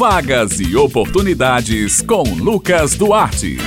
Vagas e oportunidades com Lucas Duarte.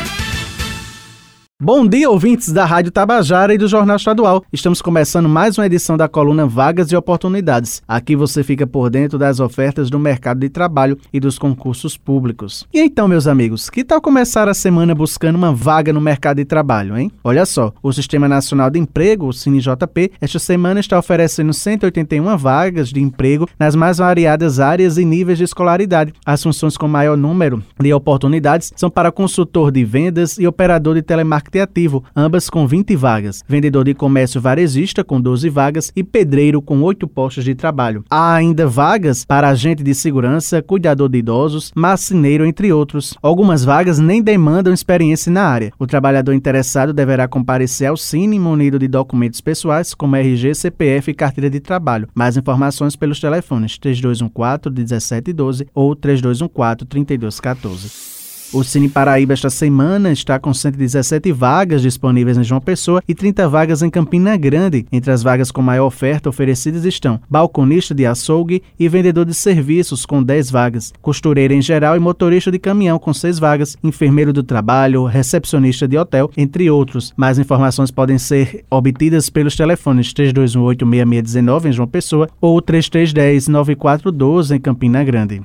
Bom dia, ouvintes da Rádio Tabajara e do Jornal Estadual. Estamos começando mais uma edição da coluna Vagas e Oportunidades. Aqui você fica por dentro das ofertas do mercado de trabalho e dos concursos públicos. E então, meus amigos, que tal começar a semana buscando uma vaga no mercado de trabalho, hein? Olha só, o Sistema Nacional de Emprego, o CineJP, esta semana está oferecendo 181 vagas de emprego nas mais variadas áreas e níveis de escolaridade. As funções com maior número de oportunidades são para consultor de vendas e operador de telemarketing ativo, ambas com 20 vagas. Vendedor de comércio varejista com 12 vagas e pedreiro com 8 postos de trabalho. Há ainda vagas para agente de segurança, cuidador de idosos, marceneiro, entre outros. Algumas vagas nem demandam experiência na área. O trabalhador interessado deverá comparecer ao Cine munido de documentos pessoais como RG, CPF e carteira de trabalho. Mais informações pelos telefones 3214 1712 ou 3214 3214. O Cine Paraíba esta semana está com 117 vagas disponíveis em João Pessoa e 30 vagas em Campina Grande. Entre as vagas com maior oferta oferecidas estão balconista de açougue e vendedor de serviços com 10 vagas, costureira em geral e motorista de caminhão com 6 vagas, enfermeiro do trabalho, recepcionista de hotel, entre outros. Mais informações podem ser obtidas pelos telefones 3218-6619 em João Pessoa ou 3310-9412 em Campina Grande.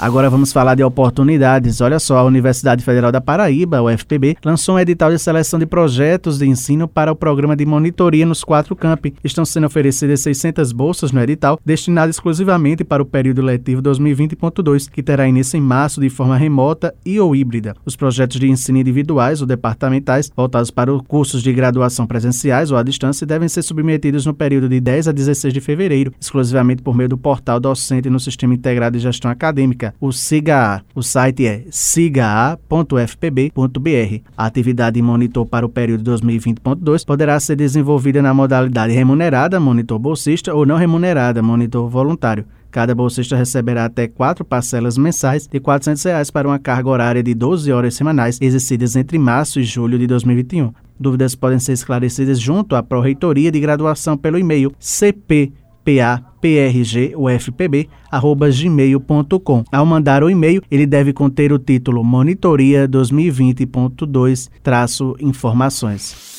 Agora vamos falar de oportunidades. Olha só, a Universidade Federal da Paraíba, UFPB, lançou um edital de seleção de projetos de ensino para o programa de monitoria nos quatro campi. Estão sendo oferecidas 600 bolsas no edital, destinado exclusivamente para o período letivo 2020.2, que terá início em março de forma remota e ou híbrida. Os projetos de ensino individuais ou departamentais, voltados para os cursos de graduação presenciais ou à distância, devem ser submetidos no período de 10 a 16 de fevereiro, exclusivamente por meio do portal docente no Sistema Integrado de Gestão Acadêmica o SIGA. O site é sigaa.fpb.br. A atividade monitor para o período 2020.2 poderá ser desenvolvida na modalidade remunerada, monitor bolsista, ou não remunerada, monitor voluntário. Cada bolsista receberá até quatro parcelas mensais de 400 reais para uma carga horária de 12 horas semanais, exercidas entre março e julho de 2021. Dúvidas podem ser esclarecidas junto à Pró-Reitoria de Graduação pelo e-mail cp paprgufpb@gmail.com. Ao mandar o e-mail, ele deve conter o título Monitoria 2020.2-informações.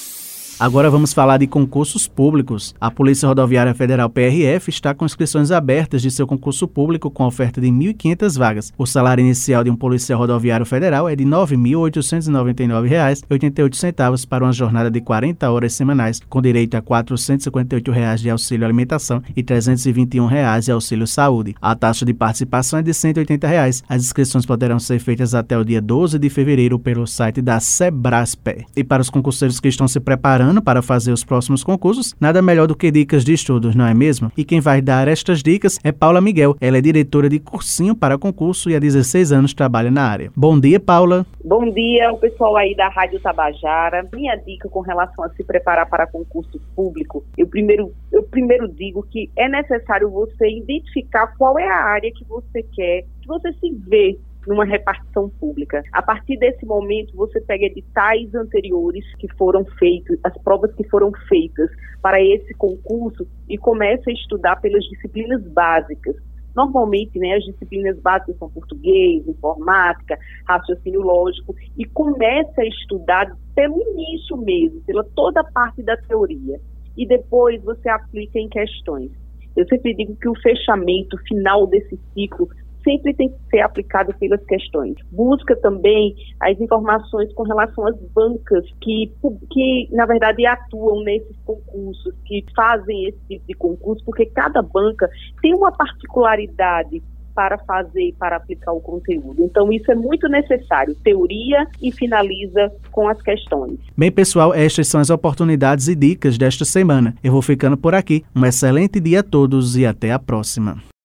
Agora vamos falar de concursos públicos. A Polícia Rodoviária Federal PRF está com inscrições abertas de seu concurso público com oferta de 1.500 vagas. O salário inicial de um policial rodoviário federal é de R$ 9.899,88 para uma jornada de 40 horas semanais, com direito a 458 reais de auxílio alimentação e 321 reais de auxílio saúde. A taxa de participação é de 180 reais. As inscrições poderão ser feitas até o dia 12 de fevereiro pelo site da Sebraspe. E para os concurseiros que estão se preparando ano para fazer os próximos concursos, nada melhor do que dicas de estudos, não é mesmo? E quem vai dar estas dicas é Paula Miguel. Ela é diretora de cursinho para concurso e há 16 anos trabalha na área. Bom dia, Paula. Bom dia, o pessoal aí da Rádio Tabajara. Minha dica com relação a se preparar para concurso público, eu primeiro, eu primeiro digo que é necessário você identificar qual é a área que você quer, que você se vê numa repartição pública. A partir desse momento, você pega editais anteriores que foram feitos, as provas que foram feitas para esse concurso e começa a estudar pelas disciplinas básicas. Normalmente, né, as disciplinas básicas são português, informática, raciocínio lógico, e começa a estudar pelo início mesmo, pela toda a parte da teoria. E depois você aplica em questões. Eu sempre digo que o fechamento final desse ciclo sempre tem que ser aplicado pelas questões. Busca também as informações com relação às bancas que, que na verdade, atuam nesses concursos, que fazem esse tipo de concurso, porque cada banca tem uma particularidade para fazer e para aplicar o conteúdo. Então, isso é muito necessário, teoria e finaliza com as questões. Bem, pessoal, estas são as oportunidades e dicas desta semana. Eu vou ficando por aqui. Um excelente dia a todos e até a próxima.